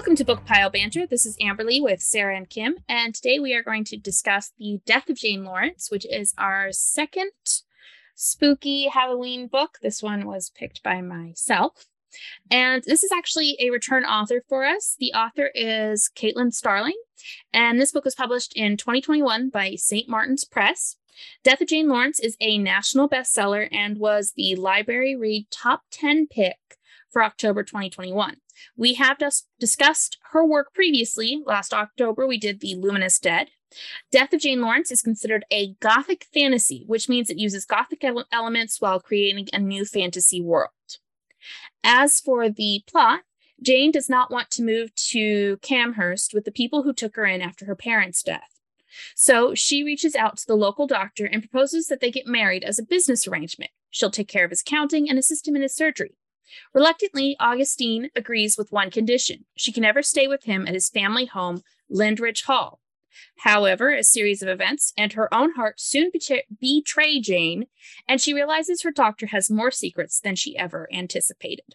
Welcome to Book Pile Banter. This is Amberly with Sarah and Kim, and today we are going to discuss The Death of Jane Lawrence, which is our second spooky Halloween book. This one was picked by myself. And this is actually a return author for us. The author is Caitlin Starling, and this book was published in 2021 by St. Martin's Press. Death of Jane Lawrence is a national bestseller and was the Library Read Top 10 pick for October 2021. We have just discussed her work previously. Last October, we did The Luminous Dead. Death of Jane Lawrence is considered a Gothic fantasy, which means it uses Gothic ele- elements while creating a new fantasy world. As for the plot, Jane does not want to move to Camhurst with the people who took her in after her parents' death. So she reaches out to the local doctor and proposes that they get married as a business arrangement. She'll take care of his counting and assist him in his surgery. Reluctantly, Augustine agrees with one condition she can never stay with him at his family home, Lindridge Hall. However, a series of events and her own heart soon betray, Jane, and she realizes her doctor has more secrets than she ever anticipated.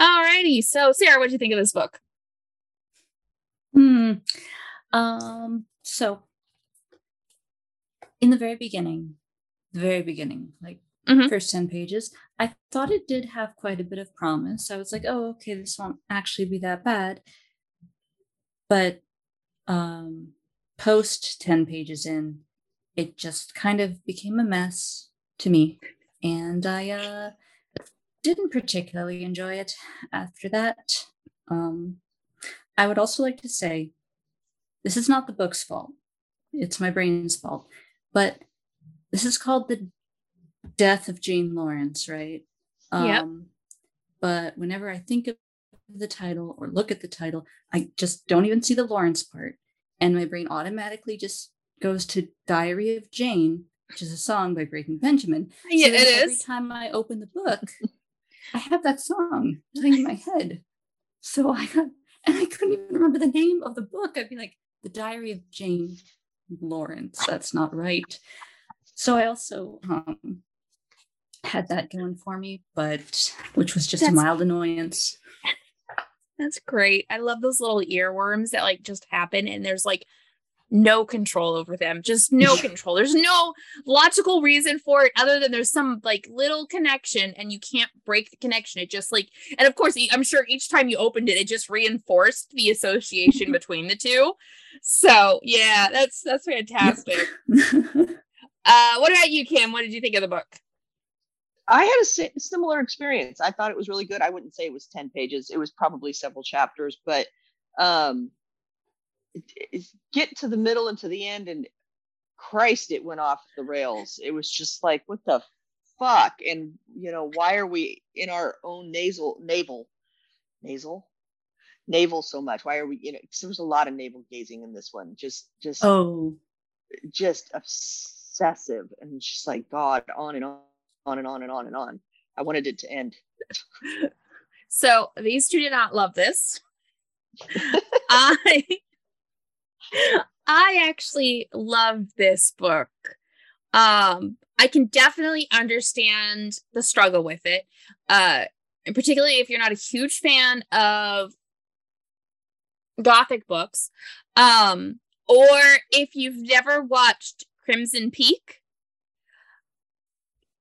Alrighty, so Sarah, what do you think of this book? Hmm. Um, so in the very beginning, the very beginning, like Mhm. first 10 pages, I thought it did have quite a bit of promise. I was like, oh, okay, this won't actually be that bad. But um post 10 pages in, it just kind of became a mess to me. And I uh didn't particularly enjoy it after that. Um I would also like to say this is not the book's fault. It's my brain's fault. But this is called the death of Jane Lawrence, right? Yep. Um, but whenever I think of the title or look at the title, I just don't even see the Lawrence part. And my brain automatically just goes to Diary of Jane, which is a song by Breaking Benjamin. Yeah, so it every is. time I open the book, I have that song playing in my head. So I got, and I couldn't even remember the name of the book. I'd be like, The Diary of Jane Lawrence. That's not right. So I also um, had that going for me, but which was just That's- a mild annoyance. That's great. I love those little earworms that like just happen and there's like no control over them. Just no control. There's no logical reason for it other than there's some like little connection and you can't break the connection. It just like and of course I'm sure each time you opened it it just reinforced the association between the two. So, yeah, that's that's fantastic. Uh what about you Kim? What did you think of the book? I had a similar experience. I thought it was really good. I wouldn't say it was 10 pages. It was probably several chapters, but um get to the middle and to the end and Christ it went off the rails. It was just like what the fuck and you know why are we in our own nasal navel nasal navel so much? Why are we you know 'cause there was a lot of navel gazing in this one. Just just oh, just obsessive and just like God on and on on and on and on and on. I wanted it to end. So these two did not love this. I I actually love this book. Um, I can definitely understand the struggle with it. Uh, and particularly if you're not a huge fan of gothic books. Um, or if you've never watched Crimson Peak.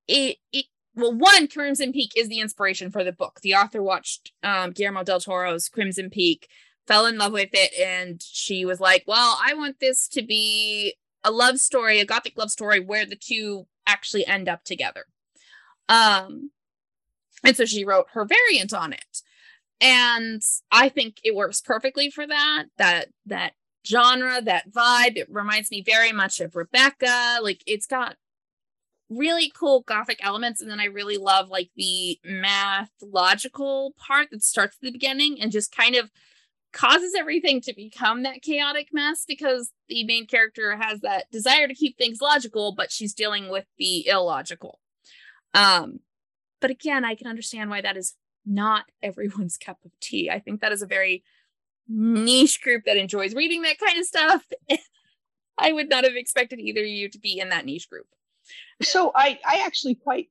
It, it well, one, Crimson Peak is the inspiration for the book. The author watched um, Guillermo del Toro's Crimson Peak, fell in love with it, and she was like, Well, I want this to be a love story, a gothic love story where the two actually end up together. Um, and so she wrote her variant on it. And I think it works perfectly for that, that that genre, that vibe. It reminds me very much of Rebecca. Like it's got really cool gothic elements and then i really love like the math logical part that starts at the beginning and just kind of causes everything to become that chaotic mess because the main character has that desire to keep things logical but she's dealing with the illogical. Um but again i can understand why that is not everyone's cup of tea. I think that is a very niche group that enjoys reading that kind of stuff. I would not have expected either of you to be in that niche group So I I actually quite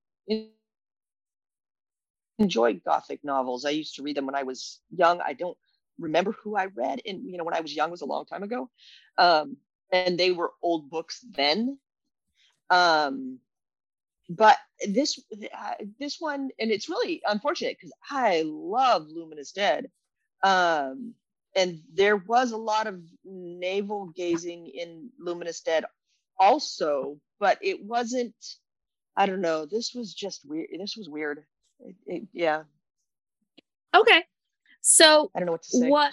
enjoyed gothic novels. I used to read them when I was young. I don't remember who I read and you know when I was young was a long time ago. Um, and they were old books then. Um, but this uh, this one and it's really unfortunate because I love Luminous Dead. Um, and there was a lot of navel gazing in Luminous Dead also, but it wasn't I don't know. This was just weird. This was weird. It, it, yeah. Okay. So I don't know what to say. What?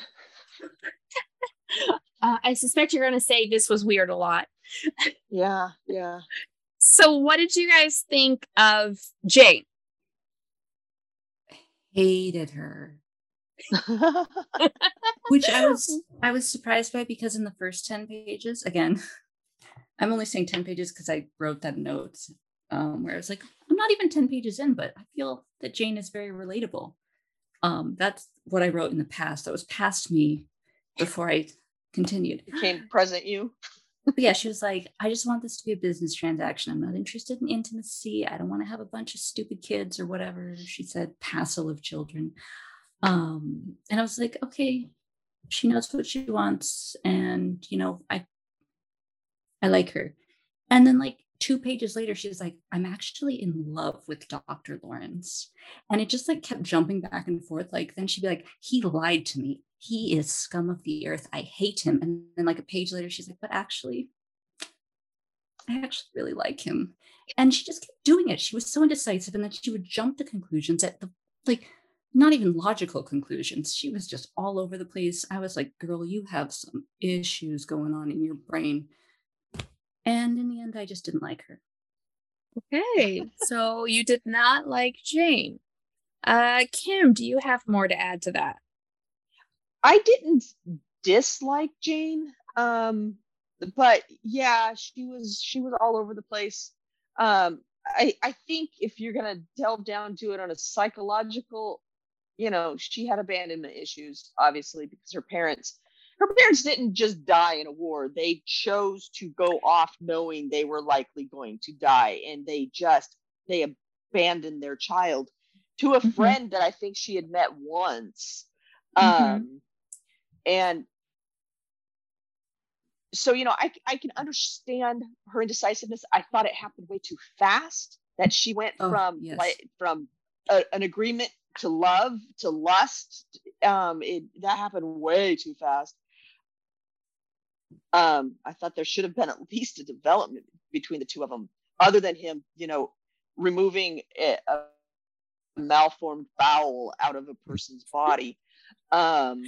uh, I suspect you're going to say this was weird a lot. yeah. Yeah. So, what did you guys think of Jane? Hated her. Which I was I was surprised by because in the first 10 pages, again, I'm only saying 10 pages because I wrote that note um, where I was like, I'm not even 10 pages in, but I feel that Jane is very relatable. Um, that's what I wrote in the past. That was past me before I continued. Became present you. but yeah, she was like, I just want this to be a business transaction. I'm not interested in intimacy. I don't want to have a bunch of stupid kids or whatever. She said, passel of children. Um, and I was like, okay, she knows what she wants. And, you know, I I like her. And then like two pages later, she's like, I'm actually in love with Dr. Lawrence. And it just like kept jumping back and forth. Like, then she'd be like, he lied to me. He is scum of the earth. I hate him. And then like a page later, she's like, but actually, I actually really like him. And she just kept doing it. She was so indecisive. And then she would jump to conclusions at the like not even logical conclusions. She was just all over the place. I was like, girl, you have some issues going on in your brain. And in the end, I just didn't like her. Okay. so you did not like Jane. Uh, Kim, do you have more to add to that? I didn't dislike Jane. Um, but yeah, she was she was all over the place. Um, I I think if you're gonna delve down to it on a psychological, you know, she had abandonment issues, obviously, because her parents her parents didn't just die in a war they chose to go off knowing they were likely going to die and they just they abandoned their child to a mm-hmm. friend that i think she had met once mm-hmm. um and so you know I, I can understand her indecisiveness i thought it happened way too fast that she went oh, from yes. like from a, an agreement to love to lust um it that happened way too fast um, I thought there should have been at least a development between the two of them, other than him, you know, removing a, a malformed bowel out of a person's body. Um,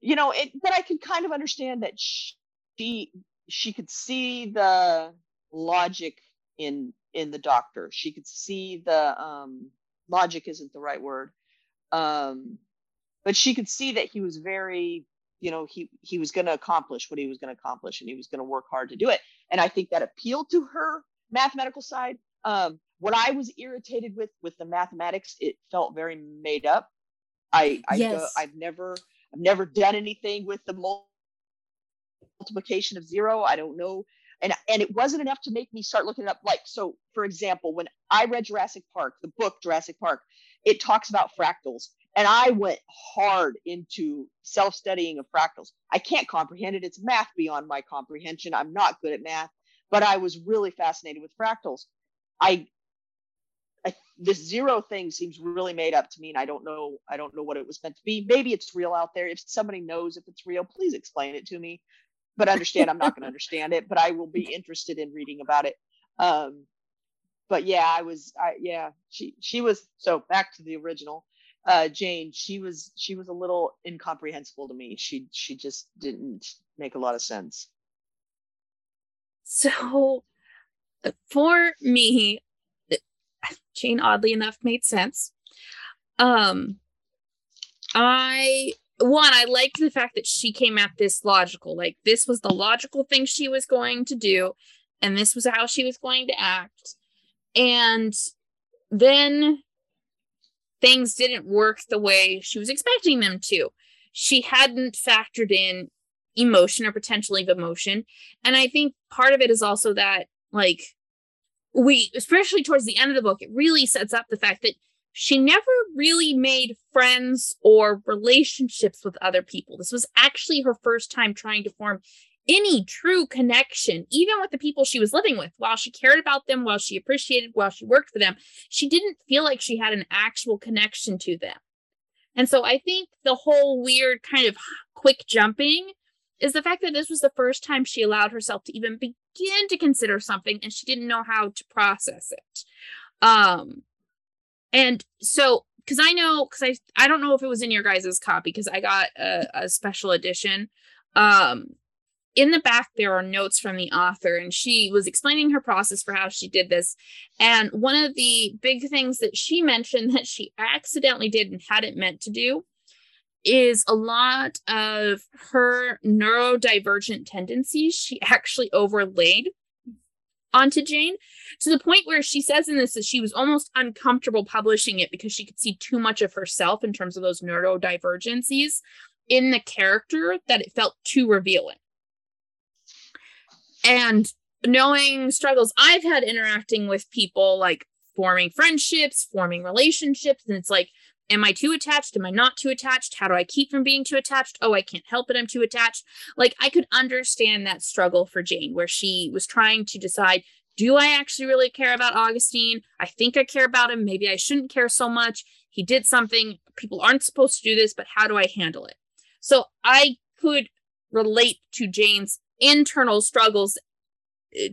you know, it, but I could kind of understand that she she could see the logic in in the doctor. She could see the um, logic isn't the right word, um, but she could see that he was very you know he he was going to accomplish what he was going to accomplish and he was going to work hard to do it. And i think that appealed to her mathematical side. Um, what i was irritated with with the mathematics it felt very made up. I i yes. i've never i've never done anything with the multiplication of zero. I don't know. And and it wasn't enough to make me start looking it up like so for example when i read jurassic park the book jurassic park it talks about fractals and I went hard into self studying of fractals. I can't comprehend it. It's math beyond my comprehension. I'm not good at math, but I was really fascinated with fractals. I, I this zero thing seems really made up to me, and I don't know. I don't know what it was meant to be. Maybe it's real out there. If somebody knows if it's real, please explain it to me. But understand, I'm not going to understand it, but I will be interested in reading about it. Um, but yeah, I was. I, yeah, she she was. So back to the original uh, Jane, she was she was a little incomprehensible to me. She she just didn't make a lot of sense. So for me, Jane oddly enough made sense. Um I one, I liked the fact that she came at this logical. Like this was the logical thing she was going to do, and this was how she was going to act. And then things didn't work the way she was expecting them to. She hadn't factored in emotion or potentially emotion. And I think part of it is also that, like, we especially towards the end of the book it really sets up the fact that she never really made friends or relationships with other people this was actually her first time trying to form any true connection even with the people she was living with while she cared about them while she appreciated while she worked for them she didn't feel like she had an actual connection to them and so i think the whole weird kind of quick jumping is the fact that this was the first time she allowed herself to even begin to consider something and she didn't know how to process it. Um and so because I know because I I don't know if it was in your guys's copy because I got a, a special edition. Um in the back there are notes from the author and she was explaining her process for how she did this and one of the big things that she mentioned that she accidentally did and hadn't meant to do is a lot of her neurodivergent tendencies she actually overlaid onto Jane to the point where she says in this that she was almost uncomfortable publishing it because she could see too much of herself in terms of those neurodivergencies in the character that it felt too revealing. And knowing struggles I've had interacting with people like forming friendships, forming relationships, and it's like Am I too attached? Am I not too attached? How do I keep from being too attached? Oh, I can't help it. I'm too attached. Like I could understand that struggle for Jane where she was trying to decide do I actually really care about Augustine? I think I care about him. Maybe I shouldn't care so much. He did something. People aren't supposed to do this, but how do I handle it? So I could relate to Jane's internal struggles eh,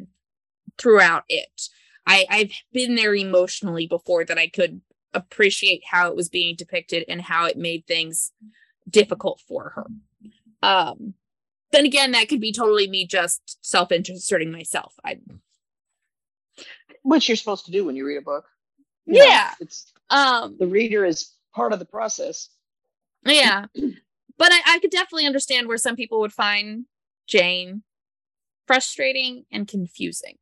throughout it. I, I've been there emotionally before that I could appreciate how it was being depicted and how it made things difficult for her. Um, then again, that could be totally me just self-inserting myself. I which you're supposed to do when you read a book. You yeah. Know, it's um the reader is part of the process. Yeah. but I, I could definitely understand where some people would find Jane frustrating and confusing.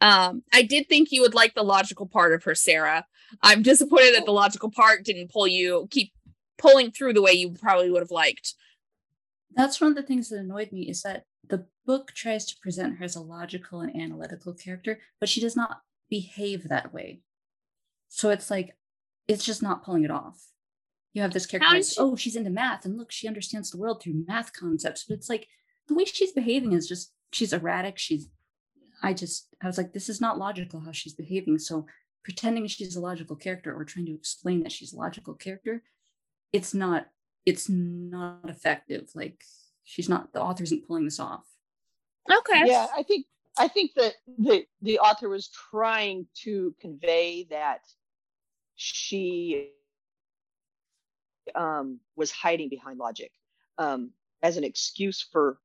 Um, I did think you would like the logical part of her, Sarah. I'm disappointed that the logical part didn't pull you, keep pulling through the way you probably would have liked. That's one of the things that annoyed me is that the book tries to present her as a logical and analytical character, but she does not behave that way. So it's like, it's just not pulling it off. You have this character, like, she- oh, she's into math, and look, she understands the world through math concepts. But it's like the way she's behaving is just she's erratic. She's I just, I was like, this is not logical how she's behaving. So pretending she's a logical character or trying to explain that she's a logical character, it's not, it's not effective. Like she's not, the author isn't pulling this off. Okay. Yeah, I think, I think that the, the author was trying to convey that she um, was hiding behind logic um, as an excuse for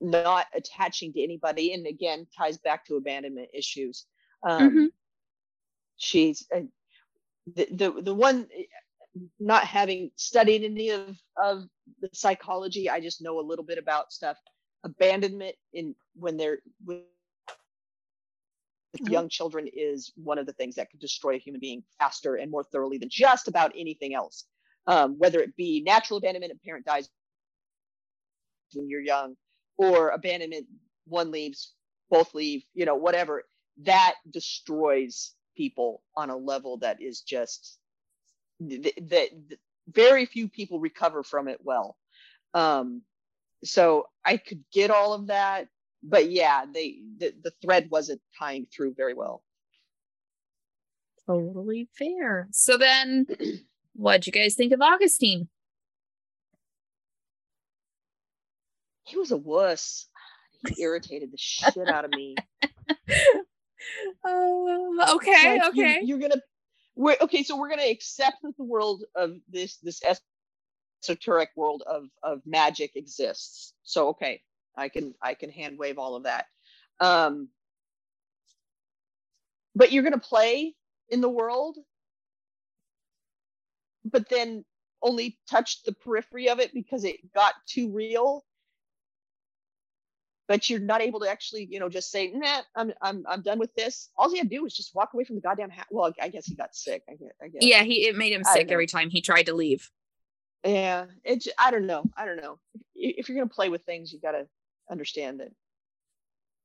not attaching to anybody and again ties back to abandonment issues um, mm-hmm. she's uh, the, the the one not having studied any of of the psychology i just know a little bit about stuff abandonment in when they're with mm-hmm. young children is one of the things that can destroy a human being faster and more thoroughly than just about anything else um, whether it be natural abandonment a parent dies when you're young or abandonment one leaves both leave you know whatever that destroys people on a level that is just that very few people recover from it well. Um so i could get all of that but yeah they the, the thread wasn't tying through very well. Totally fair. So then what'd you guys think of augustine he was a wuss. He irritated the shit out of me. Uh, okay, like okay. You, are gonna, we're okay. So we're gonna accept that the world of this this esoteric world of of magic exists. So okay, I can I can hand wave all of that. Um, but you're gonna play in the world, but then only touch the periphery of it because it got too real but you're not able to actually, you know, just say, nah, I'm, I'm, I'm done with this. All he had to do was just walk away from the goddamn hat. Well, I guess he got sick. I guess. I guess. Yeah, he it made him sick every time he tried to leave. Yeah, it's. I don't know. I don't know. If you're gonna play with things, you got to understand that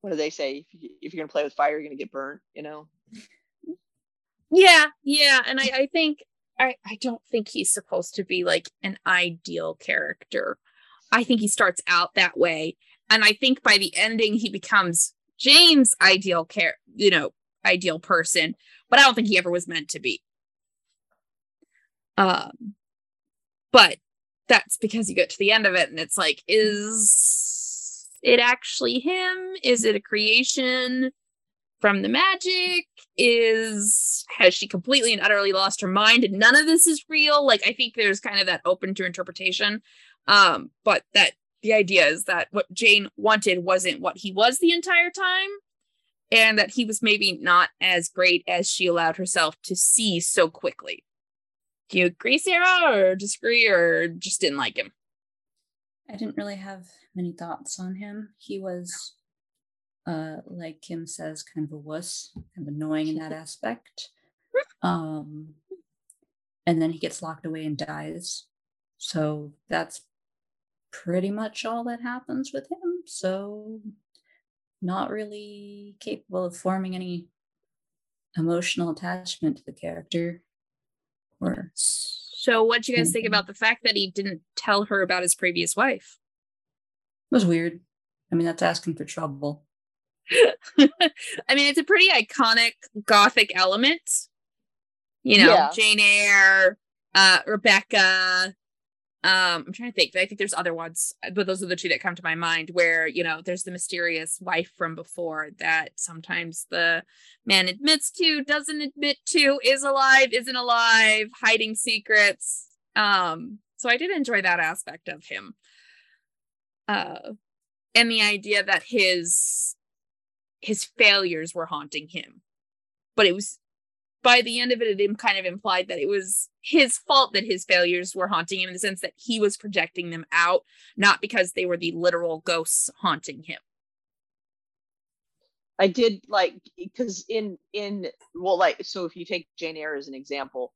what do they say? If you're gonna play with fire, you're gonna get burnt. You know. Yeah, yeah, and I, I think I, I don't think he's supposed to be like an ideal character. I think he starts out that way, and I think by the ending he becomes Jane's ideal care, you know, ideal person. But I don't think he ever was meant to be. Um, but that's because you get to the end of it and it's like, is it actually him? Is it a creation from the magic? Is has she completely and utterly lost her mind and none of this is real? Like I think there's kind of that open to interpretation. Um, but that the idea is that what Jane wanted wasn't what he was the entire time, and that he was maybe not as great as she allowed herself to see so quickly. Do you agree, Sarah, or disagree, or just didn't like him? I didn't really have many thoughts on him. He was, uh, like Kim says, kind of a wuss, kind of annoying in that aspect. Um, and then he gets locked away and dies. So that's pretty much all that happens with him. So not really capable of forming any emotional attachment to the character. Or so, what do you guys think about the fact that he didn't tell her about his previous wife? It was weird. I mean, that's asking for trouble. I mean, it's a pretty iconic gothic element. You know, yeah. Jane Eyre, uh, Rebecca, um, I'm trying to think. I think there's other ones, but those are the two that come to my mind where, you know, there's the mysterious wife from before that sometimes the man admits to, doesn't admit to, is alive, isn't alive, hiding secrets. Um, so I did enjoy that aspect of him. Uh, and the idea that his his failures were haunting him. But it was by the end of it, it kind of implied that it was his fault that his failures were haunting him in the sense that he was projecting them out, not because they were the literal ghosts haunting him. I did like because in in well like so if you take Jane Eyre as an example,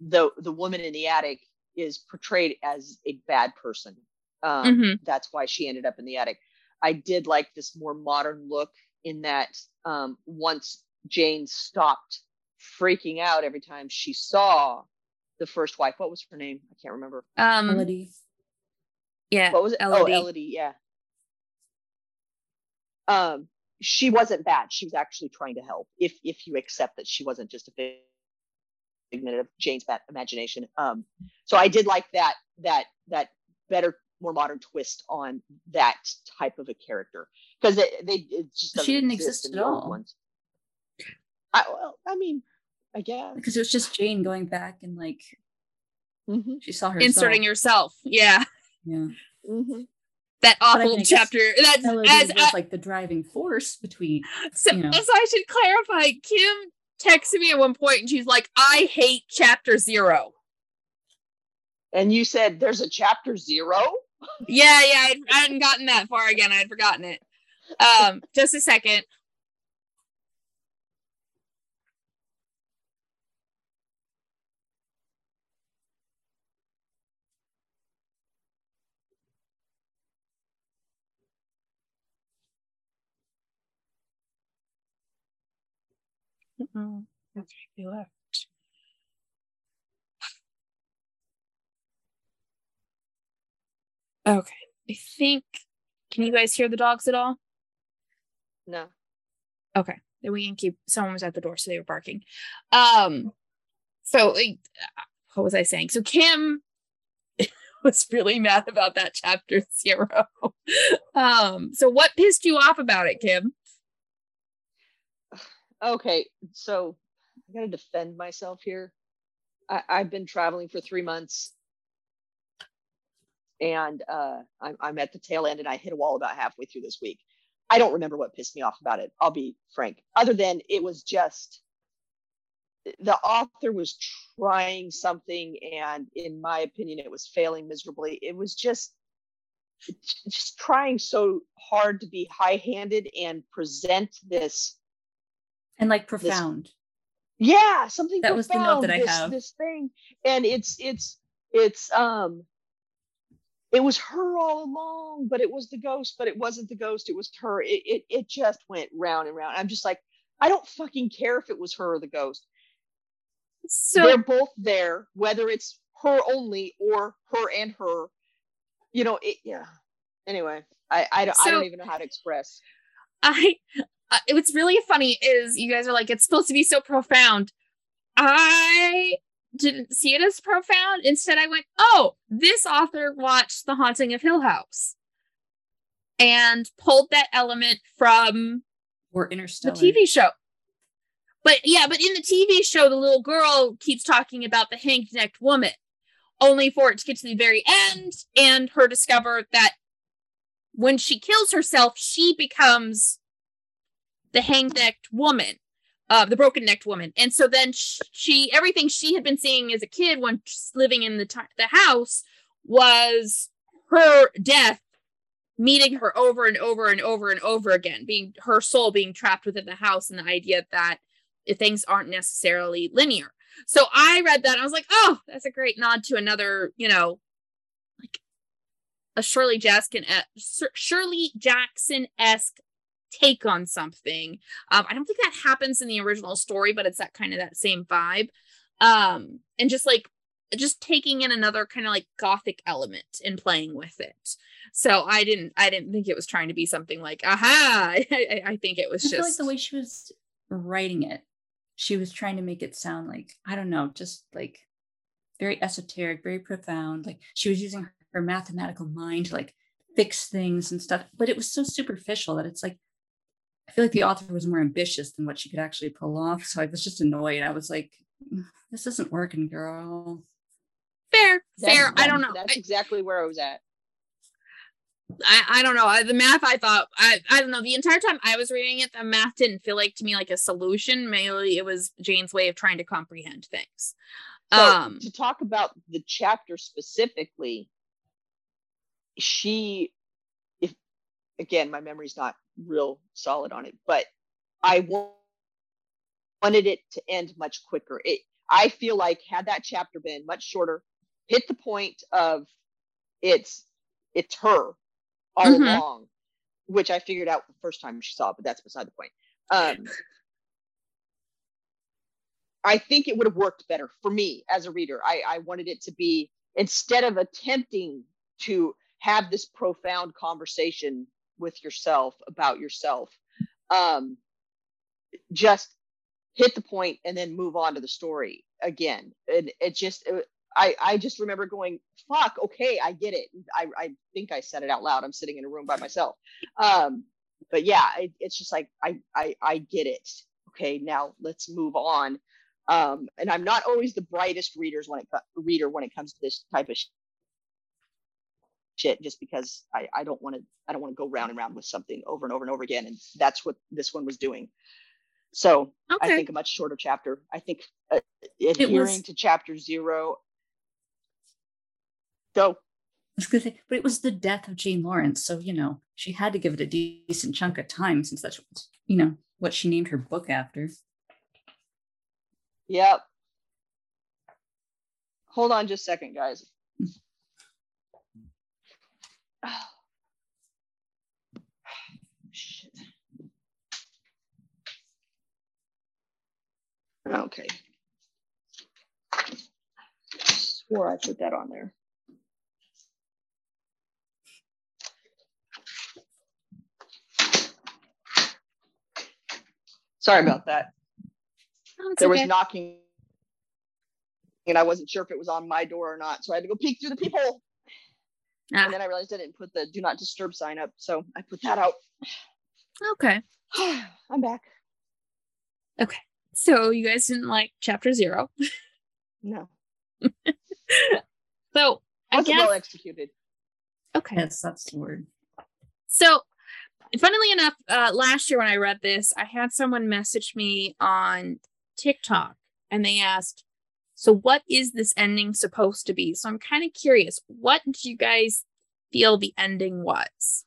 the the woman in the attic is portrayed as a bad person. Um, mm-hmm. That's why she ended up in the attic. I did like this more modern look in that um, once Jane stopped freaking out every time she saw the first wife. What was her name? I can't remember. Um, Elodie. Yeah. What was it? Oh, Elodie. Oh, Elodie. Yeah. Um, she wasn't bad. She was actually trying to help. If if you accept that she wasn't just a figment of Jane's imagination. Um, so I did like that that that better, more modern twist on that type of a character because they, they it just she didn't exist, exist at all. Ones. I, well, I mean, I guess because it was just Jane going back and like mm-hmm. she saw her inserting yourself. Yeah. Yeah. Mm-hmm. That awful I mean, I chapter. That's as was uh, like the driving force between. So, you know. so I should clarify. Kim texted me at one point and she's like, "I hate chapter zero. And you said there's a chapter zero. yeah, yeah. I, I hadn't gotten that far again. I'd forgotten it. Um, just a second. Okay, they left. Okay, I think. Can you guys hear the dogs at all? No. Okay, then we can keep. Someone was at the door, so they were barking. Um, so what was I saying? So Kim was really mad about that chapter zero. um, so what pissed you off about it, Kim? Okay, so I gotta defend myself here. I, I've been traveling for three months and uh, I'm, I'm at the tail end and I hit a wall about halfway through this week. I don't remember what pissed me off about it. I'll be frank. Other than it was just the author was trying something, and in my opinion, it was failing miserably. It was just just trying so hard to be high-handed and present this and like profound. This, yeah, something that profound, was the note that I this, have. This thing, and it's it's it's um, it was her all along, but it was the ghost, but it wasn't the ghost, it was her. It it, it just went round and round. I'm just like, I don't fucking care if it was her or the ghost. So they're both there, whether it's her only or her and her. You know, it, yeah. Anyway, I I don't, so, I don't even know how to express. I uh, what's really funny is you guys are like it's supposed to be so profound. I didn't see it as profound. Instead, I went, oh, this author watched The Haunting of Hill House and pulled that element from or Interstellar. the TV show. But yeah, but in the TV show, the little girl keeps talking about the hanged necked woman, only for it to get to the very end and her discover that when she kills herself, she becomes the hanged necked woman uh, the broken necked woman. And so then she, everything she had been seeing as a kid when living in the, t- the house was her death meeting her over and over and over and over again, being her soul being trapped within the house and the idea that things aren't necessarily linear. So I read that I was like, oh, that's a great nod to another, you know, like a Shirley Jackson, Shirley Jackson esque take on something. Um, I don't think that happens in the original story, but it's that kind of that same vibe. Um, and just like just taking in another kind of like gothic element and playing with it. So I didn't I didn't think it was trying to be something like aha. I, I think it was I just like the way she was writing it. She was trying to make it sound like I don't know, just like very esoteric, very profound. Like she was using her mathematical mind to like fix things and stuff, but it was so superficial that it's like I feel like the author was more ambitious than what she could actually pull off. So I was just annoyed. I was like, this isn't working, girl. Fair, that's, fair. I don't know. That's exactly where I was at. I, I don't know. The math I thought I I don't know. The entire time I was reading it, the math didn't feel like to me like a solution. Maybe it was Jane's way of trying to comprehend things. So um to talk about the chapter specifically, she if again my memory's not real solid on it, but I wanted it to end much quicker. It, I feel like had that chapter been much shorter, hit the point of it's it's her all mm-hmm. along, which I figured out the first time she saw, it, but that's beside the point. Um, I think it would have worked better for me as a reader. I, I wanted it to be instead of attempting to have this profound conversation with yourself about yourself um just hit the point and then move on to the story again and it just it, I, I just remember going, fuck, okay, I get it. I, I think I said it out loud. I'm sitting in a room by myself. Um, but yeah, it, it's just like, I, I, I get it. Okay, now let's move on. Um, and I'm not always the brightest readers when it reader when it comes to this type of shit just because I, I don't want to I don't want to go round and round with something over and over and over again. And that's what this one was doing. So okay. I think a much shorter chapter. I think uh, adhering was, to chapter zero. Go. I was gonna say, but it was the death of Jane Lawrence, so you know she had to give it a decent chunk of time since that's you know what she named her book after. Yep. Hold on just a second, guys. Oh, shit. Okay. Swore I put that on there. Sorry about that. Oh, there okay. was knocking and I wasn't sure if it was on my door or not. So I had to go peek through the peephole. Ah. And then I realized I didn't put the do not disturb sign up. So I put that out. Okay. I'm back. Okay. So you guys didn't like chapter zero. No. so I guess well executed. Okay. Yes, that's the word. So funnily enough, uh, last year when I read this, I had someone message me on TikTok and they asked, so, what is this ending supposed to be? So, I'm kind of curious. What do you guys feel the ending was?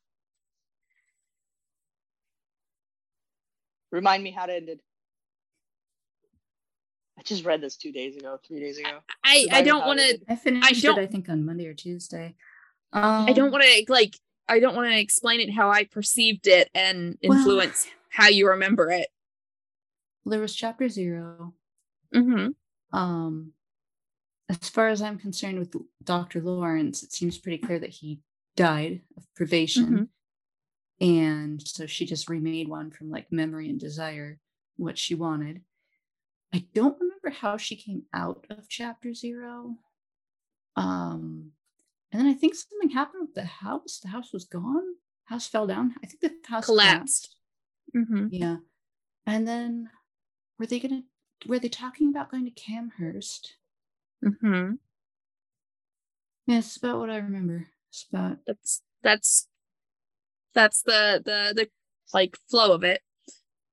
Remind me how it ended. I just read this two days ago, three days ago. I, I don't want to. I finished I it, I think, on Monday or Tuesday. Um, I don't want to like I don't want to explain it how I perceived it and influence well, how you remember it. There was chapter 0 Mm-hmm. Um, as far as I'm concerned with Dr. Lawrence, it seems pretty clear that he died of privation. Mm-hmm. And so she just remade one from like memory and desire, what she wanted. I don't remember how she came out of chapter zero. Um, and then I think something happened with the house. The house was gone. House fell down. I think the house collapsed. collapsed. Mm-hmm. Yeah. And then were they gonna were they talking about going to Camhurst? Mm-hmm. Yeah, it's about what I remember. It's about that's that's that's the the the like flow of it.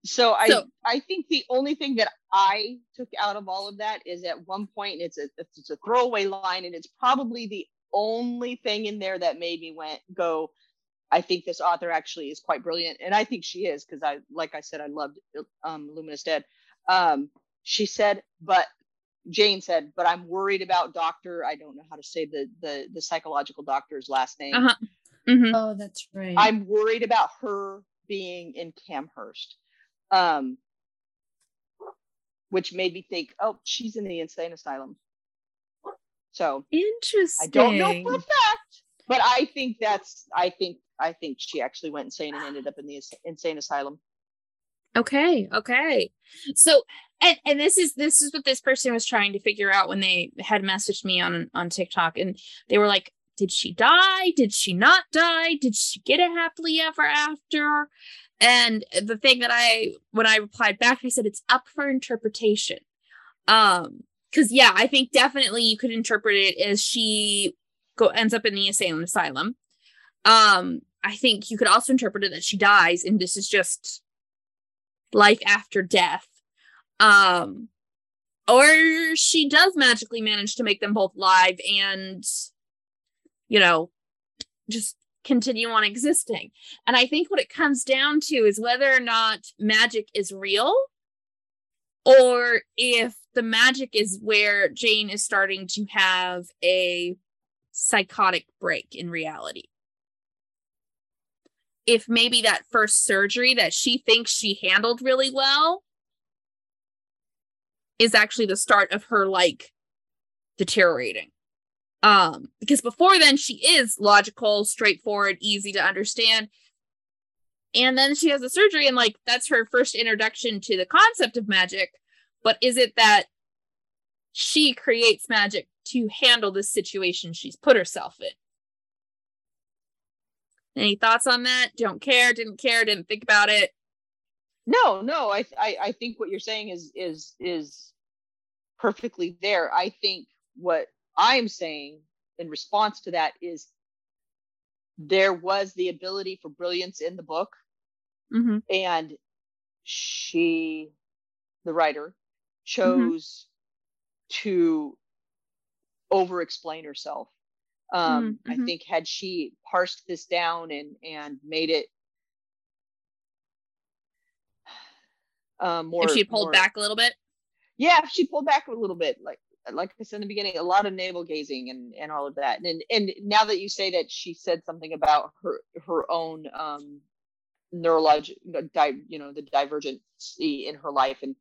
So I so, I think the only thing that I took out of all of that is at one point it's a it's a throwaway line and it's probably the only thing in there that made me went go I think this author actually is quite brilliant and I think she is because I like I said I loved um Luminous Dead. Um she said but Jane said but I'm worried about doctor I don't know how to say the the the psychological doctor's last name. Uh-huh. Mm-hmm. Oh, that's right. I'm worried about her being in Camhurst. Um, which made me think, oh, she's in the insane asylum. So interesting. I don't know for a fact, but I think that's I think I think she actually went insane and ended up in the insane asylum. Okay, okay. So and and this is this is what this person was trying to figure out when they had messaged me on on TikTok and they were like did she die? Did she not die? Did she get a happily ever after? And the thing that I, when I replied back, I said it's up for interpretation. Um, because yeah, I think definitely you could interpret it as she go ends up in the asylum asylum. Um, I think you could also interpret it that she dies, and this is just life after death. Um, or she does magically manage to make them both live and you know, just continue on existing. And I think what it comes down to is whether or not magic is real or if the magic is where Jane is starting to have a psychotic break in reality. If maybe that first surgery that she thinks she handled really well is actually the start of her like deteriorating. Um, because before then she is logical, straightforward, easy to understand. And then she has the surgery, and like that's her first introduction to the concept of magic. But is it that she creates magic to handle the situation she's put herself in? Any thoughts on that? Don't care, didn't care, didn't think about it. No, no, I, I I think what you're saying is is is perfectly there. I think what I'm saying in response to that is there was the ability for brilliance in the book. Mm-hmm. And she, the writer, chose mm-hmm. to over explain herself. Um, mm-hmm. I think had she parsed this down and and made it um, more, if she pulled more, back a little bit, yeah, she pulled back a little bit, like like I said in the beginning, a lot of navel gazing and and all of that. And and now that you say that she said something about her her own um neurologic di- you know the divergency in her life and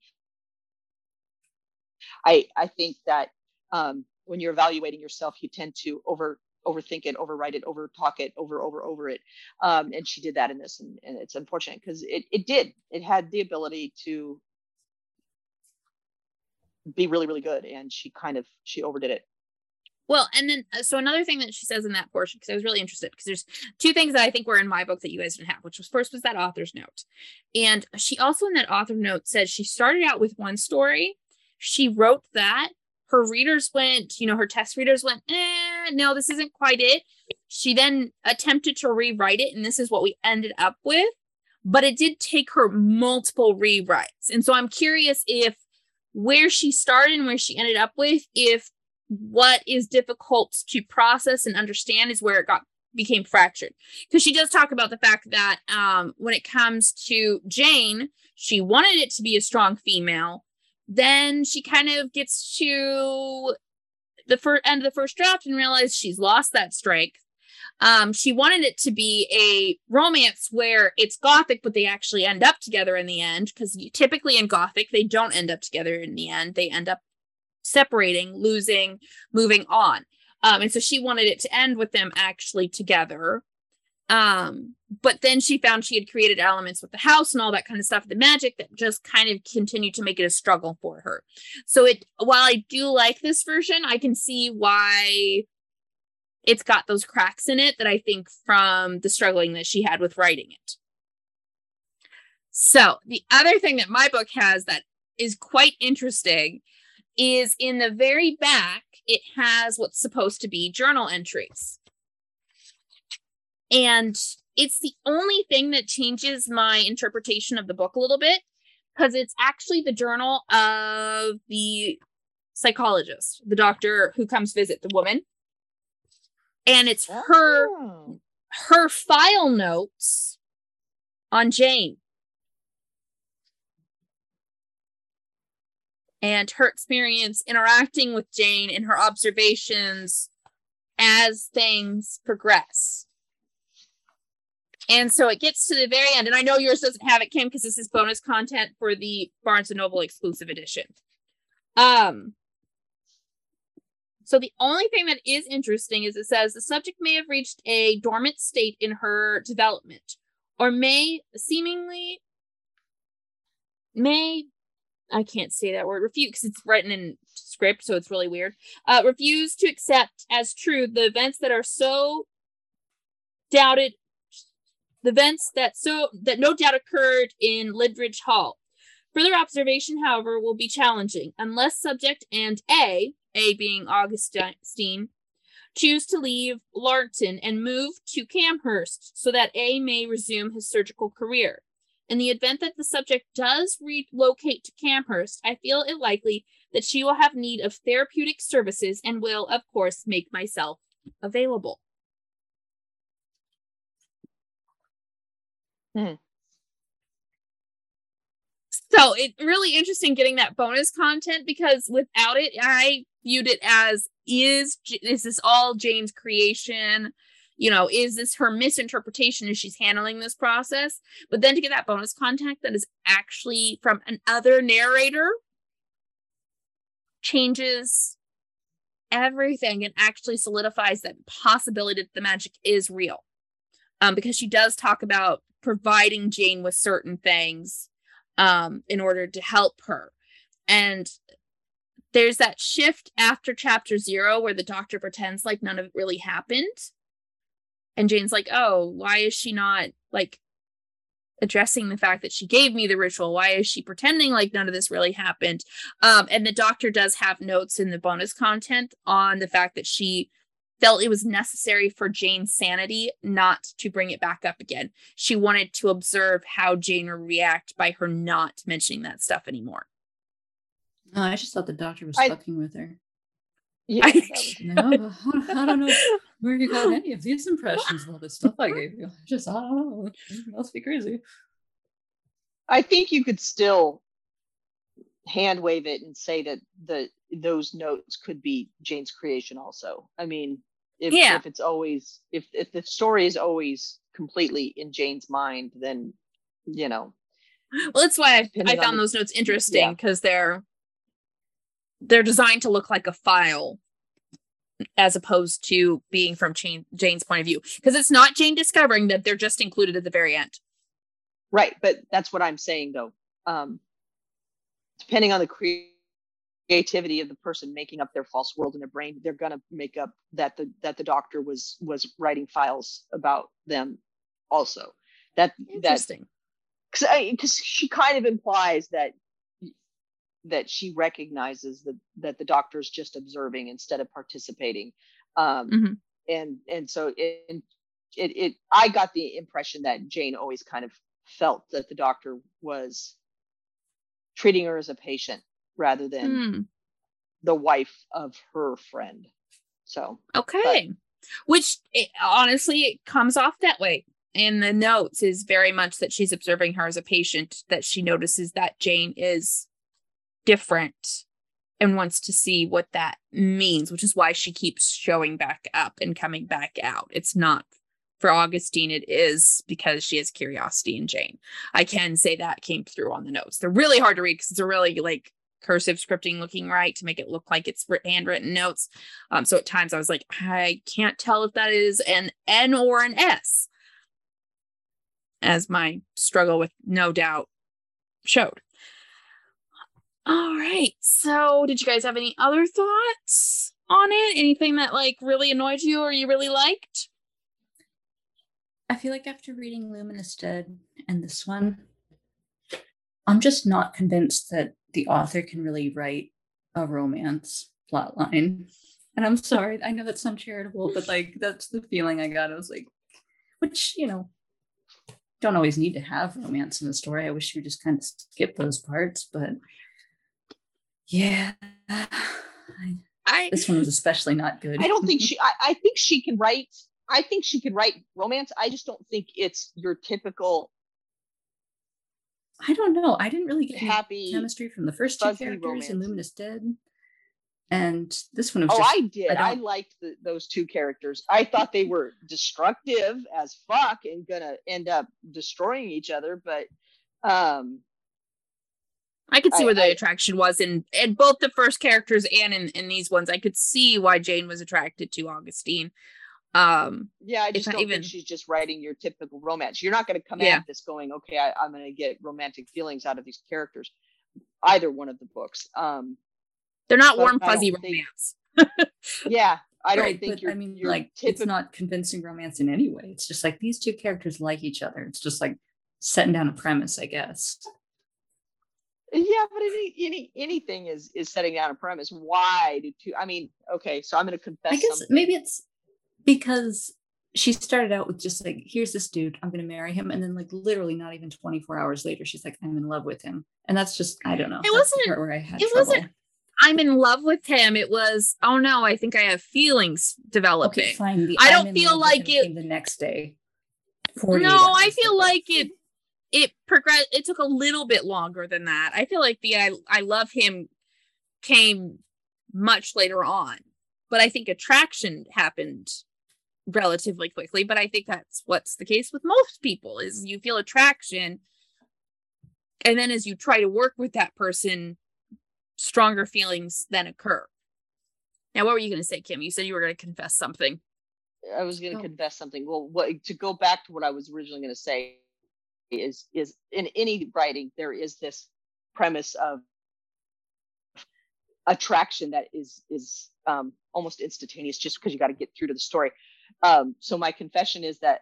I I think that um when you're evaluating yourself you tend to over overthink it overwrite it over talk it over over over it. Um and she did that in this and, and it's unfortunate because it, it did. It had the ability to be really really good and she kind of she overdid it. Well and then uh, so another thing that she says in that portion because i was really interested because there's two things that i think were in my book that you guys didn't have which was first was that author's note. And she also in that author note said she started out with one story. She wrote that her readers went you know her test readers went eh, no this isn't quite it. She then attempted to rewrite it and this is what we ended up with but it did take her multiple rewrites. And so i'm curious if where she started and where she ended up with if what is difficult to process and understand is where it got became fractured. Because she does talk about the fact that um, when it comes to jane she wanted it to be a strong female then she kind of gets to the first end of the first draft and realizes she's lost that strength Um, she wanted it to be a romance where it's gothic, but they actually end up together in the end. Because typically in gothic, they don't end up together in the end. They end up separating, losing, moving on. Um, and so she wanted it to end with them actually together. Um, but then she found she had created elements with the house and all that kind of stuff, the magic that just kind of continued to make it a struggle for her. So it while I do like this version, I can see why it's got those cracks in it that I think from the struggling that she had with writing it. So, the other thing that my book has that is quite interesting is in the very back, it has what's supposed to be journal entries. And it's the only thing that changes my interpretation of the book a little bit because it's actually the journal of the psychologist, the doctor who comes visit the woman. And it's her Oh. her file notes on Jane. And her experience interacting with Jane and her observations as things progress. And so it gets to the very end, and I know yours doesn't have it, Kim, because this is bonus content for the Barnes and Noble exclusive edition. Um, so the only thing that is interesting is it says the subject may have reached a dormant state in her development, or may seemingly may I can't say that word refuse because it's written in script, so it's really weird. Uh, refuse to accept as true the events that are so doubted the events that so that no doubt occurred in Lindridge Hall. Further observation, however, will be challenging unless subject and A, A being Augustine, choose to leave Larton and move to Camhurst so that A may resume his surgical career. In the event that the subject does relocate to Camhurst, I feel it likely that she will have need of therapeutic services and will, of course, make myself available. Hmm. So it's really interesting getting that bonus content because without it, I viewed it as is is this all Jane's creation? You know, is this her misinterpretation as she's handling this process? But then to get that bonus content that is actually from another narrator changes everything and actually solidifies that possibility that the magic is real. Um, because she does talk about providing Jane with certain things um, in order to help her. And there's that shift after chapter zero where the doctor pretends like none of it really happened. And Jane's like, oh, why is she not like addressing the fact that she gave me the ritual? Why is she pretending like none of this really happened? Um, and the doctor does have notes in the bonus content on the fact that she felt it was necessary for Jane's sanity not to bring it back up again. She wanted to observe how Jane would react by her not mentioning that stuff anymore. No, I just thought the doctor was I- fucking with her. Yeah, I- that was- oh, No, I don't know where you got any of these impressions of all this stuff I gave you. I Just I don't know. It must be crazy. I think you could still hand wave it and say that the those notes could be Jane's creation also. I mean, if Yeah. if it's always if if the story is always completely in Jane's mind, then you know, Well, that's why I, found those notes interesting Yeah. because they're they're designed to look like a file as opposed to being from Jane, Jane's point of view because it's not Jane discovering that they're just included at the very end. right, but that's what I'm saying though. Um depending on the crea- creativity of the person making up their false world in their brain, they're gonna make up that the that the doctor was was writing files about them also. That that Interesting. because she kind of implies that that she recognizes that that the doctor is just observing instead of participating um Mhm. and and so it, it it i got the impression that jane always kind of felt that the doctor was treating her as a patient rather than Hmm. the wife of her friend so Okay. Which it, honestly, it comes off that way. In the notes is very much that she's observing her as a patient, that she notices that Jane is different and wants to see what that means, which is why she keeps showing back up and coming back out. It's not for Augustine, it is because she has curiosity in Jane. I can say that came through on the notes. They're really hard to read because it's a really like cursive scripting looking right to make it look like it's handwritten notes. Um, so at times I was like, I can't tell if that is an N or an S, as my struggle with no doubt showed. All right. So, did you guys have any other thoughts on it? Anything that like really annoyed you or you really liked? I feel like after reading Luminous Dead and this one, I'm just not convinced that the author can really write a romance plotline. And I'm sorry, I know that's uncharitable, but like that's the feeling I got. I was like, which, you know, don't always need to have romance in a story. I wish you just kind of skip those parts, but yeah. I, this one was especially not good. I don't think she I, I think she can write I think she can write romance. I just don't think it's your typical. I don't know. I didn't really get happy chemistry from the first two characters romance. in Luminous Dead, and this one was. Oh, just, I did. I, I liked the, those two characters. I thought they were destructive as fuck and gonna end up destroying each other, but um I could see I, where the I, attraction was in in both the first characters and in, in these ones. I could see why Jane was attracted to Augustine. Um, yeah, I just don't even, think she's just writing your typical romance. You're not going to come yeah. at this going, okay, I, am going to get romantic feelings out of these characters. Either one of the books. Um, they're not warm fuzzy romance. Think, yeah, I don't right, think you're. I mean, you're like typical, it's not convincing romance in any way. It's just like these two characters like each other. It's just like setting down a premise, I guess. Yeah, but any, any anything is is setting down a premise. Why do two? I mean, okay, so I'm going to confess. I guess something. maybe it's because she started out with just like, here's this dude, I'm going to marry him, and then like literally not even 24 hours later, she's like, I'm in love with him, and that's just I don't know. It wasn't where I had. It trouble. wasn't. I'm in love with him. It was, oh no, I think I have feelings developing. Okay, fine. The I don't feel like it the next day. No, I feel like it it progressed it took a little bit longer than that i feel like the i, I love him came much later on but i think attraction happened relatively quickly but i think that's what's the case with most people is you feel attraction and then as you try to work with that person stronger feelings then occur. Now what were you going to say kim? You said you were going to confess something. I was going to oh. confess something. Well what to go back to what i was originally going to say is is in any writing there is this premise of attraction that is is um, almost instantaneous just because you got to get through to the story um, so my confession is that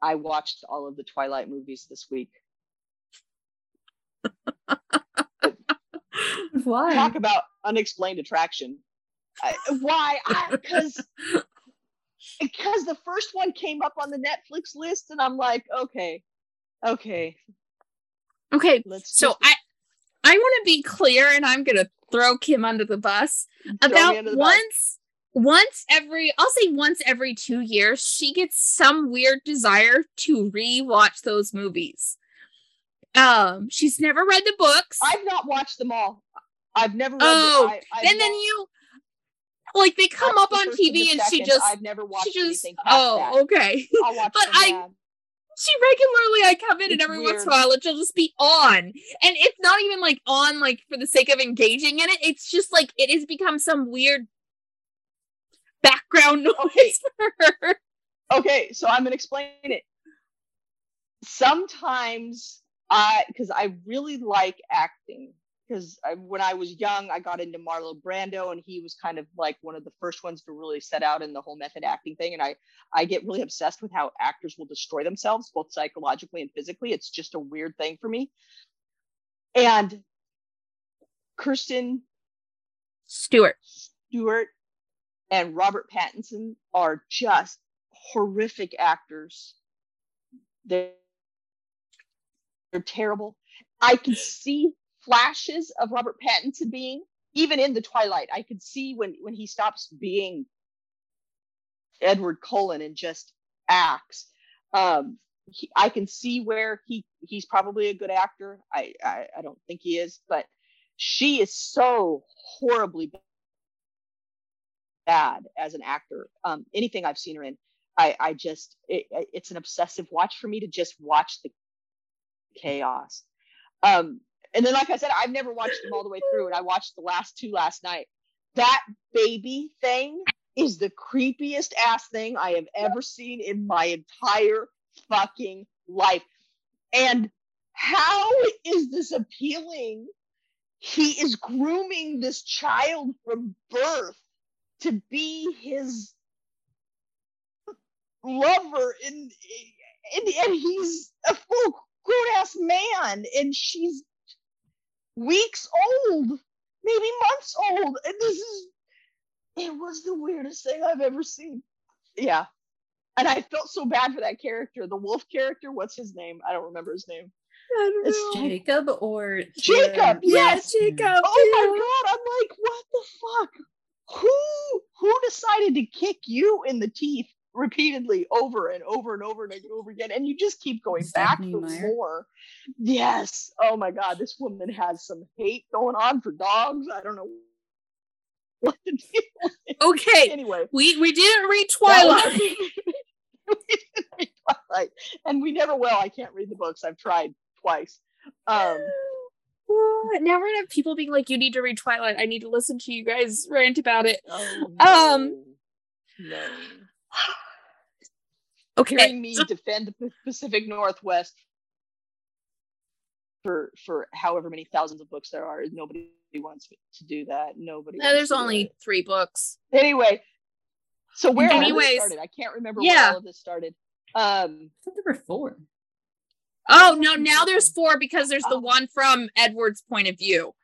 i watched all of the twilight movies this week why talk about unexplained attraction I, why because because the first one came up on the netflix list and i'm like okay Okay. Okay. Let's so just... I I want to be clear and I'm going to throw Kim under the bus. Throw About the once bus. Once every I'll say once every 2 years she gets some weird desire to re-watch those movies. Um she's never read the books. I've not watched them all. I've never read Oh, the, I, and then you like they come up on TV and, and she just I've never watched she just, Oh, that. okay. but I she regularly I come in it's and every weird. once in a while it'll just be on. And it's not even like on like for the sake of engaging in it. It's just like it has become some weird background noise okay. for her. Okay, so I'm gonna explain it. Sometimes I because I really like acting because when I was young, I got into Marlon Brando, and he was kind of like one of the first ones to really set out in the whole method acting thing. And I, I get really obsessed with how actors will destroy themselves, both psychologically and physically. It's just a weird thing for me. And Kristen Stewart, Stewart, and Robert Pattinson are just horrific actors. They're, they're terrible. I can see flashes of Robert Pattinson being even in the Twilight. I could see when when he stops being Edward Cullen and just acts. Um, he, I can see where he he's probably a good actor. I, I I don't think he is, but she is so horribly bad as an actor. Um, anything I've seen her in, I, I just, it, it's an obsessive watch for me to just watch the chaos. Um, and then, like I said, I've never watched them all the way through, and I watched the last two last night. That baby thing is the creepiest ass thing I have ever seen in my entire fucking life. And how is this appealing? He is grooming this child from birth to be his lover and and, and he's a full grown ass man and she's weeks old maybe months old and this is it was the weirdest thing i've ever seen yeah and i felt so bad for that character the wolf character what's his name i don't remember his name it's Jacob or Jacob. Yes, Jacob. Oh my god! I'm like, what the fuck? Who who decided to kick you in the teeth repeatedly over and over and over and over again? And you just keep going Stephenie back for Meyer. more. Yes. Oh my god this woman has some hate going on for dogs. I don't know what to do okay anyway. we we didn't read twilight. we didn't read twilight. And we never will. I can't read the books. I've tried twice. Um now we're gonna have people being like you need to read twilight i need to listen to you guys rant about it oh, no. um no okay. Hearing me defend the Pacific Northwest for for however many thousands of books there are, nobody wants to do that. Nobody. No, there's only three books. Anyway, so where Anyways, started? I can't remember yeah. where all of this started. Um, I thought there were four. Oh no! Now there's four because there's the oh. one from Edward's point of view.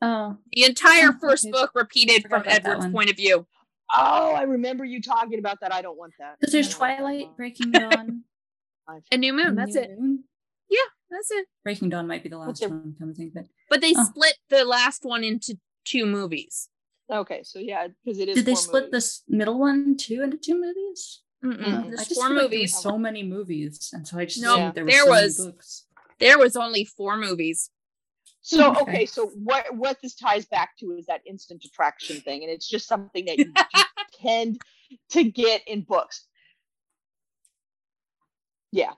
Oh, the entire oh, first book repeated from Edward's point of view. Oh, I remember you talking about that. I don't want that. Because there's Twilight, Breaking Dawn, a New Moon. That's new it. Moon? Yeah, that's it. Breaking Dawn might be the last one. Come think of it. But they oh. split the last one into two movies. Okay, so yeah, because it is. Did they split movies. this middle one too into two movies? Mm-mm. There's I just four movies. Like so many movies, and so I just no. There, there was, so was there was only four movies. So hmm, okay, so what what this ties back to is that instant attraction thing, and it's just something that you tend to get in books. Yeah,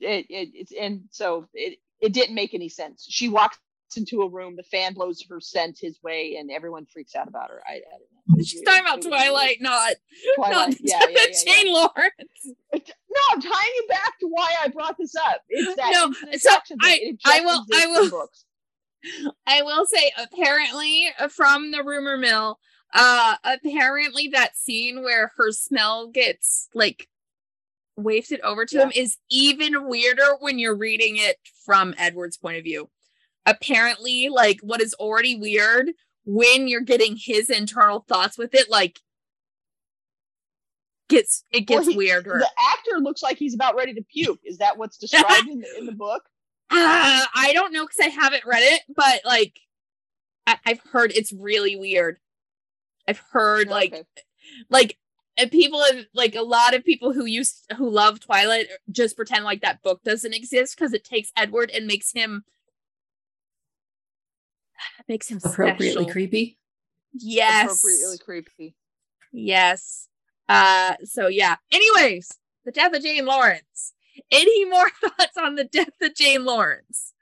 it, it it's and so it it didn't make any sense. She walks into a room, the fan blows her scent his way, and everyone freaks out about her. I, I don't know. She's talking about Twilight, not Twilight. Not yeah, yeah, yeah, Jane yeah. Lawrence. No, I'm tying you back to why I brought this up. It's that no. So I, I will, I will. I will say, apparently, uh, from the rumor mill, uh, apparently that scene where her smell gets like wafted over to yeah. him is even weirder when you're reading it from Edward's point of view. Apparently, like what is already weird when you're getting his internal thoughts with it, like gets it gets well, he, weirder. The actor looks like he's about ready to puke. Is that what's described in, the, in the book? Uh, I don't know because I haven't read it, but like I- have heard it's really weird. I've heard like okay. like and people have like a lot of people who used who love Twilight just pretend like that book doesn't exist because it takes Edward and makes him makes him appropriately special. creepy. Yes. Appropriately creepy. Yes. Uh so yeah. Anyways, the death of Jane Lawrence. Any more thoughts on the death of Jane Lawrence?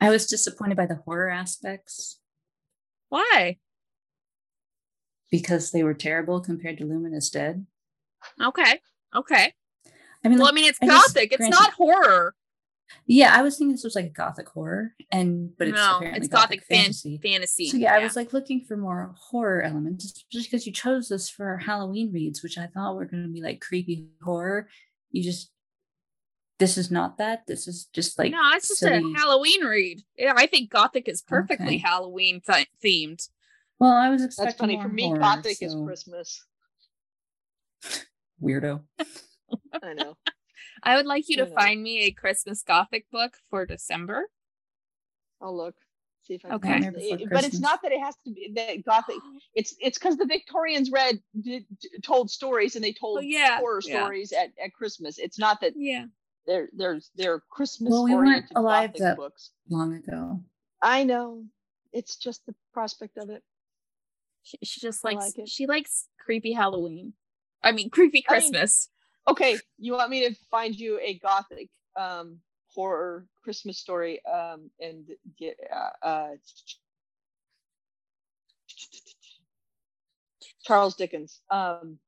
I was disappointed by the horror aspects. Why? Because they were terrible compared to Luminous Dead. Okay. Okay. I mean, well, like, I mean, it's gothic. Just, it's not horror. Yeah, I was thinking this was like a gothic horror, and but it's no, it's gothic, gothic fantasy. fantasy. So yeah, yeah, I was like looking for more horror elements, just because you chose this for Halloween reads, which I thought were going to be like creepy horror. You just this is not that. This is just like no, it's just silly... a Halloween read. Yeah, I think gothic is perfectly okay. Halloween th- themed. Well, I was expecting. That's funny for me. Horror, gothic so... is Christmas. Weirdo. I know. I would like you to find me a Christmas Gothic book for December. I'll look. See if I okay. can. It, but it's not that it has to be that Gothic. It's it's because the Victorians read did, told stories and they told oh, yeah, horror yeah. stories at, at Christmas. It's not that yeah They're they're they're Christmas Well, we weren't oriented alive Gothic that- books. long ago. I know. It's just the prospect of it. She, she just likes like she likes creepy Halloween. I mean creepy I mean- Christmas. Okay, you want me to find you a gothic um horror Christmas story um and get uh, uh Charles Dickens um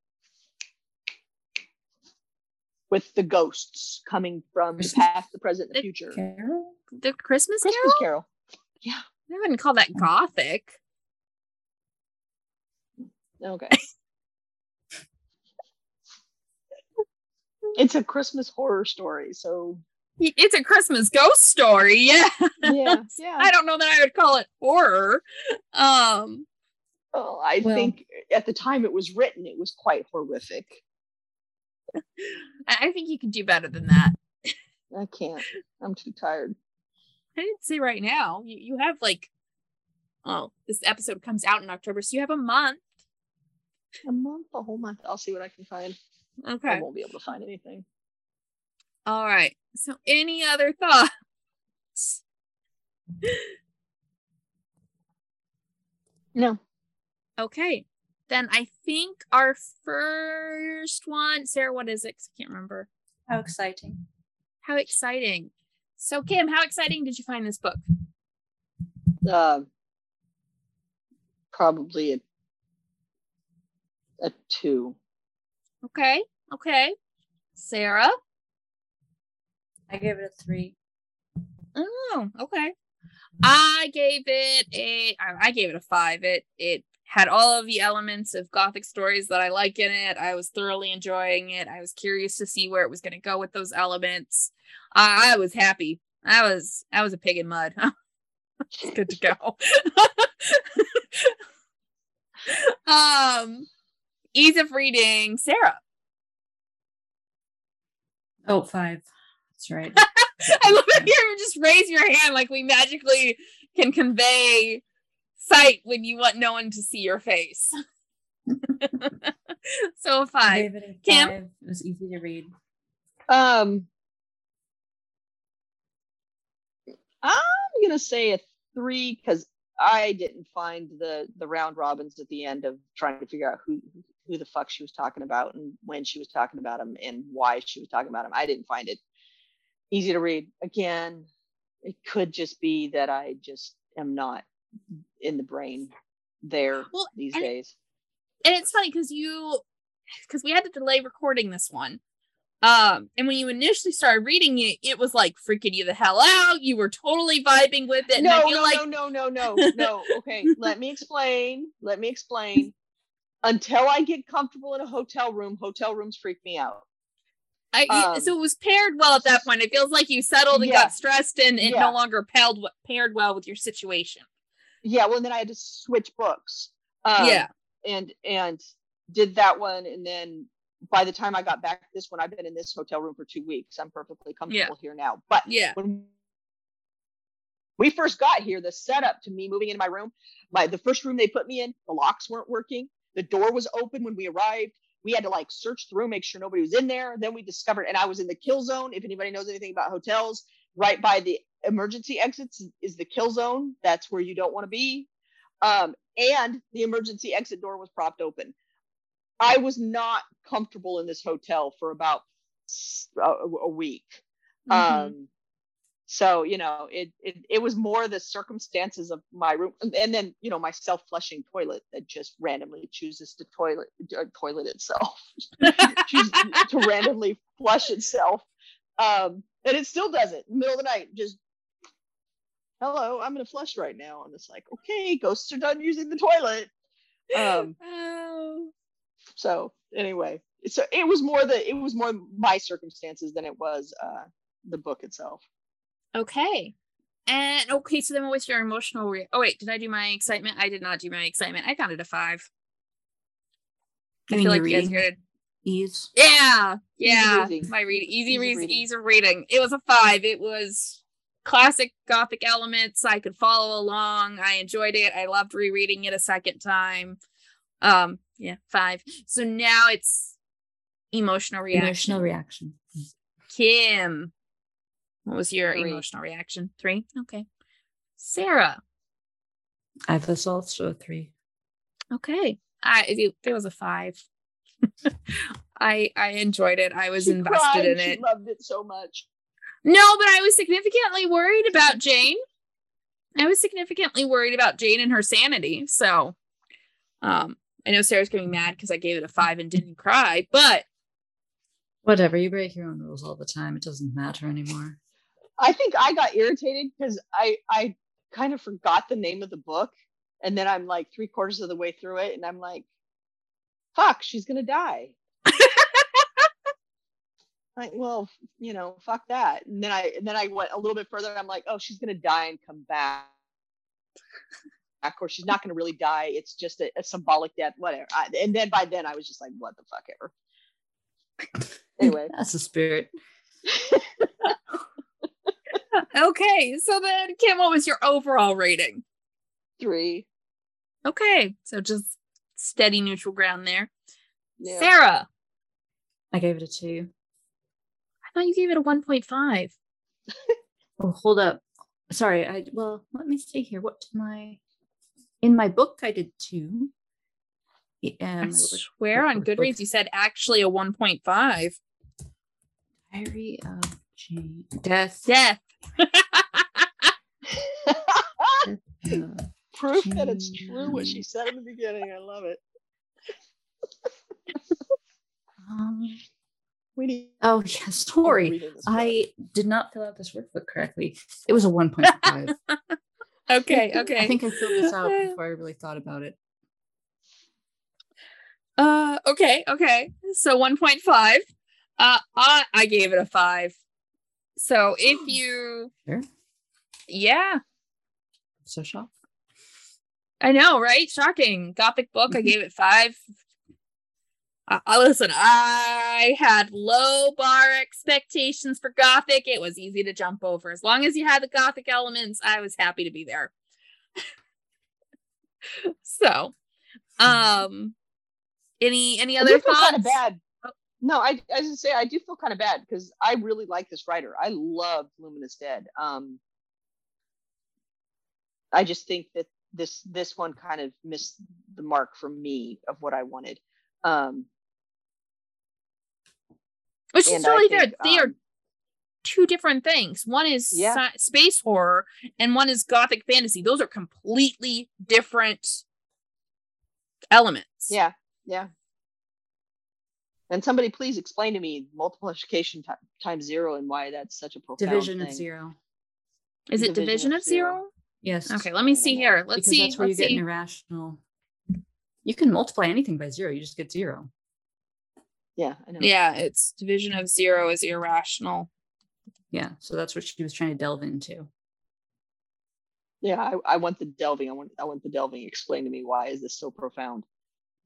with the ghosts coming from the past, the present, and the the future. Carol? the Christmas, Christmas Carol? Carol. I wouldn't call that gothic. Okay. it's a Christmas horror story, so It's a Christmas ghost story. Yeah. yeah, yeah. I don't know that I would call it horror. Um Oh, I Well- think at the time it was written, it was quite horrific. I think you can do better than that. I can't. I'm too tired. I didn't say right now. You you have like oh, this episode comes out in October, so you have a month. A month, a whole month. I'll see what I can find. I Okay. won't be able to find anything. All right. So any other thoughts? No. Okay. Then I think our first one, Sarah, what is it? I can't remember. How exciting. How exciting. So Kim, how exciting did you find this book? Uh, probably a a two. Okay. Okay. Sarah? I gave it a three. Oh, okay. I gave it a I gave it a five. It it had all of the elements of gothic stories that I like in it. I was thoroughly enjoying it. I was curious to see where it was going to go with those elements. I, I was happy. I was I was a pig in mud. it's good to go. um, ease of reading, Sarah. Oh, five. That's right. I love it. You just raise your hand like we magically can convey sight when you want no one to see your face. so five. gave it Kim? five. It was easy to read. Um, I'm gonna say a three because I didn't find the the round robins at the end of trying to figure out who who the fuck she was talking about and when she was talking about them and why she was talking about them. I didn't find it easy to read. Again, it could just be that I just am not in the brain there Well, these and- days. And it's funny because you because we had to delay recording this one. Um, and when you initially started reading it, it was like freaking you the hell out. You were totally vibing with it. no, no, like no, no, no, no, no. Okay, let me explain. Let me explain. Until I get comfortable in a hotel room, hotel rooms freak me out. I, Um, so it was paired well at that point. It feels like you settled and Yeah. got stressed and it Yeah. no longer paired paired well with your situation. Yeah, well, then I had to switch books. Um, yeah. and and did that one, and then by the time I got back this one, I've been in this hotel room for two weeks. I'm perfectly comfortable here now. But Yeah. when we first got here, the setup to me moving into my room, my the first room they put me in, the locks weren't working. The door was open when we arrived. We had to like search through, make sure nobody was in there. Then we discovered, and I was in the kill zone. If anybody knows anything about hotels, right by the emergency exits is the kill zone. That's where you don't want to be. Um, and the emergency exit door was propped open. I was not comfortable in this hotel for about a week. Mhm. Um, so you know, it, it it was more the circumstances of my room, and, then you know my self-flushing toilet that just randomly chooses to toilet uh, toilet itself, to randomly flush itself, um, and it still does it in the middle of the night. Just hello, I'm gonna flush right now, and it's like okay, ghosts are done using the toilet. Um, Oh. So anyway, so it was more the it was more my circumstances than it was uh, the book itself. Okay. And okay, so then what was your emotional re- oh wait, did I do my excitement? I did not do my excitement. I found it a five. You I feel your like you guys reading? Ease. Yeah, yeah. reading. My reading, easy, Easy reading, reading. ease of reading. It was a five. It was classic gothic elements. I could follow along. I enjoyed it. I loved rereading it a second time. Um, yeah, five. So now it's emotional reaction. Emotional reaction. Kim. What was your Three. emotional reaction? Three? Okay. Sarah. I was also a three. Okay. I it, it was a five. I I enjoyed it. I was She invested cried, in she it. loved it so much. No, but I was significantly worried about Jane. I was significantly worried about Jane and her sanity. So um I know Sarah's getting mad because I gave it a five and didn't cry, but Whatever. You break your own rules all the time. It doesn't matter anymore. I think I got irritated because I I kind of forgot the name of the book, and then I'm like three quarters of the way through it, and I'm like, "Fuck, she's gonna die." like, well, you know, fuck that. And then I and then I went a little bit further. And I'm like, "Oh, she's gonna die and come back." Or she's not going to really die. It's just a, a symbolic death, whatever. I, and then by then, I was just like, "What the fuck ever." Anyway, That's the spirit. okay. So then Kim, what was your overall rating? three. Okay. So just steady neutral ground there. Yeah. Sarah. I gave it a two. I thought you gave it a 1.5. Oh, hold up. Sorry. I well, let me see here. What did my in my book I did two. Yeah, I swear on work- Goodreads book. you said actually a 1.5. Diary of Jane. Death. Death. Proof that it's true what she said in the beginning. I love it. um, We need oh yeah, sorry. reading this book. I did not fill out this workbook correctly. It was a 1.5. Okay, okay. I think I filled this out before I really thought about it. Uh okay, okay. So 1.5. Uh I I gave it a 5. So if you Sure. yeah, So shocked. I know, right? Shocking. Gothic book, I gave it 5. I, I listen, I had low bar expectations for Gothic. It was easy to jump over. As long as you had the Gothic elements, I was happy to be there. so, um, any any other thoughts? kind of bad. Oh. No, I as I say, I do feel kind of bad because I really like this writer. I love Luminous Dead. Um, I just think that this this one kind of missed the mark for me of what I wanted. Um, Which is and I totally fair. think, They are um, two different things. One is Yeah. sci- space horror, and one is gothic fantasy. Those are completely different elements. Yeah, yeah. And somebody please explain to me multiplication ti- times zero and why that's such a profound Division thing. of zero. Is it Division division of of zero? zero. Yes. Okay, let me see here. Let's because see. that's where you Let's get see. an irrational. You can multiply anything by zero. You just get zero. Yeah, I know. Yeah, it's division of zero is irrational. Yeah. So that's what she was trying to delve into. Yeah, I, I want the delving. I want I want the delving. Explain to me why is this so profound?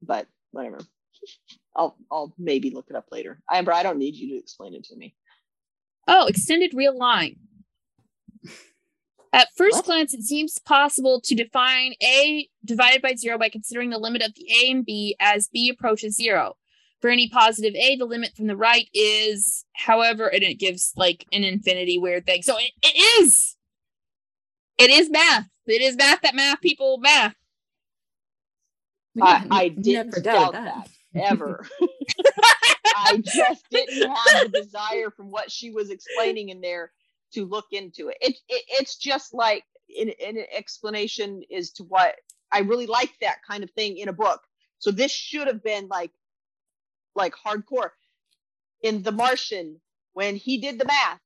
But whatever. I'll I'll maybe look it up later. Amber, I don't need you to explain it to me. Oh, extended real line. At first What? glance, it seems possible to define A divided by zero by considering the limit of the A and B as B approaches zero. For any positive A, the limit from the right is, however, and it gives like an infinity weird thing. So it, it is. It is math. It is math that math people math. I, Yeah, I n- didn't never doubt doubted that, ever. I just didn't have the desire from what she was explaining in there to look into it. It, it it's just like in, in an explanation as to what I really like that kind of thing in a book. So this should have been like like hardcore. In The Martian, when he did the math,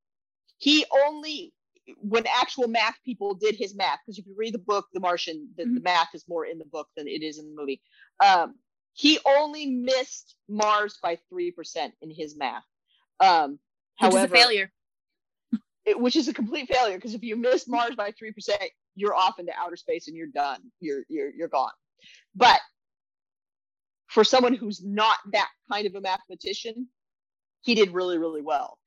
he only when actual math people did his math, because if you read the book, The Martian, the, the math is more in the book than it is in the movie. Um, he only missed Mars by three percent in his math. Um, Which however, is a failure. it, which is a complete failure because if you miss Mars by three percent, you're off into outer space and you're done. You're you're you're gone. But for someone who's not that kind of a mathematician, he did really really well.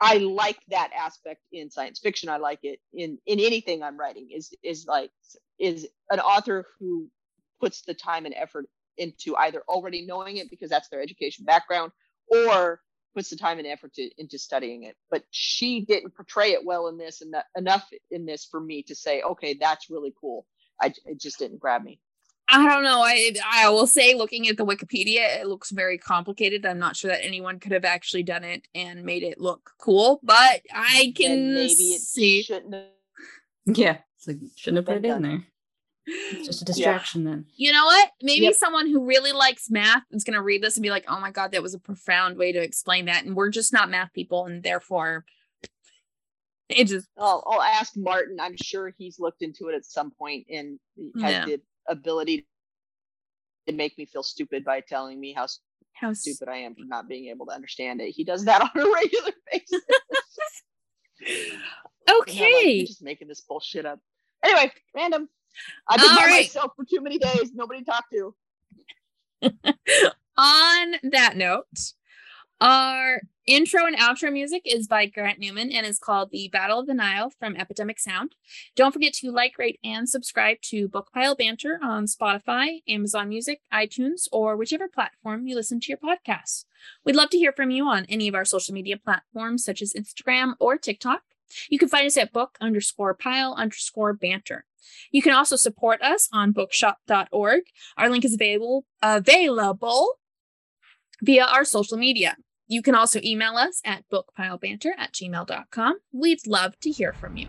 I like that aspect in science fiction. I like it in in anything I'm writing. Is is like is an author who puts the time and effort into either already knowing it because that's their education background or puts the time and effort to, into studying it. But she didn't portray it well in this and enough in this for me to say, okay, that's really cool. I it just didn't grab me. I don't know. I I will say, looking at the Wikipedia, it looks very complicated. I'm not sure that anyone could have actually done it and made it look cool, but I can and maybe it see. Shouldn't have yeah, it's like shouldn't have put it in there. It's just a distraction yeah. then. You know what? Maybe yep. someone who really likes math is going to read this and be like, "Oh my god, that was a profound way to explain that." And we're just not math people, and therefore, it just. I'll, I'll ask Martin. I'm sure he's looked into it at some point and has yeah. the ability to make me feel stupid by telling me how how stupid I am for not being able to understand it. He does that on a regular basis. okay. Like, just making this bullshit up. Anyway, random. I've been All by right. myself for too many days. Nobody to talk to. On that note, our intro and outro music is by Grant Newman and is called The Battle of the Nile from Epidemic Sound. Don't forget to like, rate, and subscribe to Bookpile Banter on Spotify, Amazon Music, iTunes, or whichever platform you listen to your podcasts. We'd love to hear from you on any of our social media platforms such as Instagram or TikTok. You can find us at book underscore pile underscore banter. You can also support us on bookshop.org. Our link is available available via our social media. You can also email us at bookpilebanter at gmail.com. We'd love to hear from you.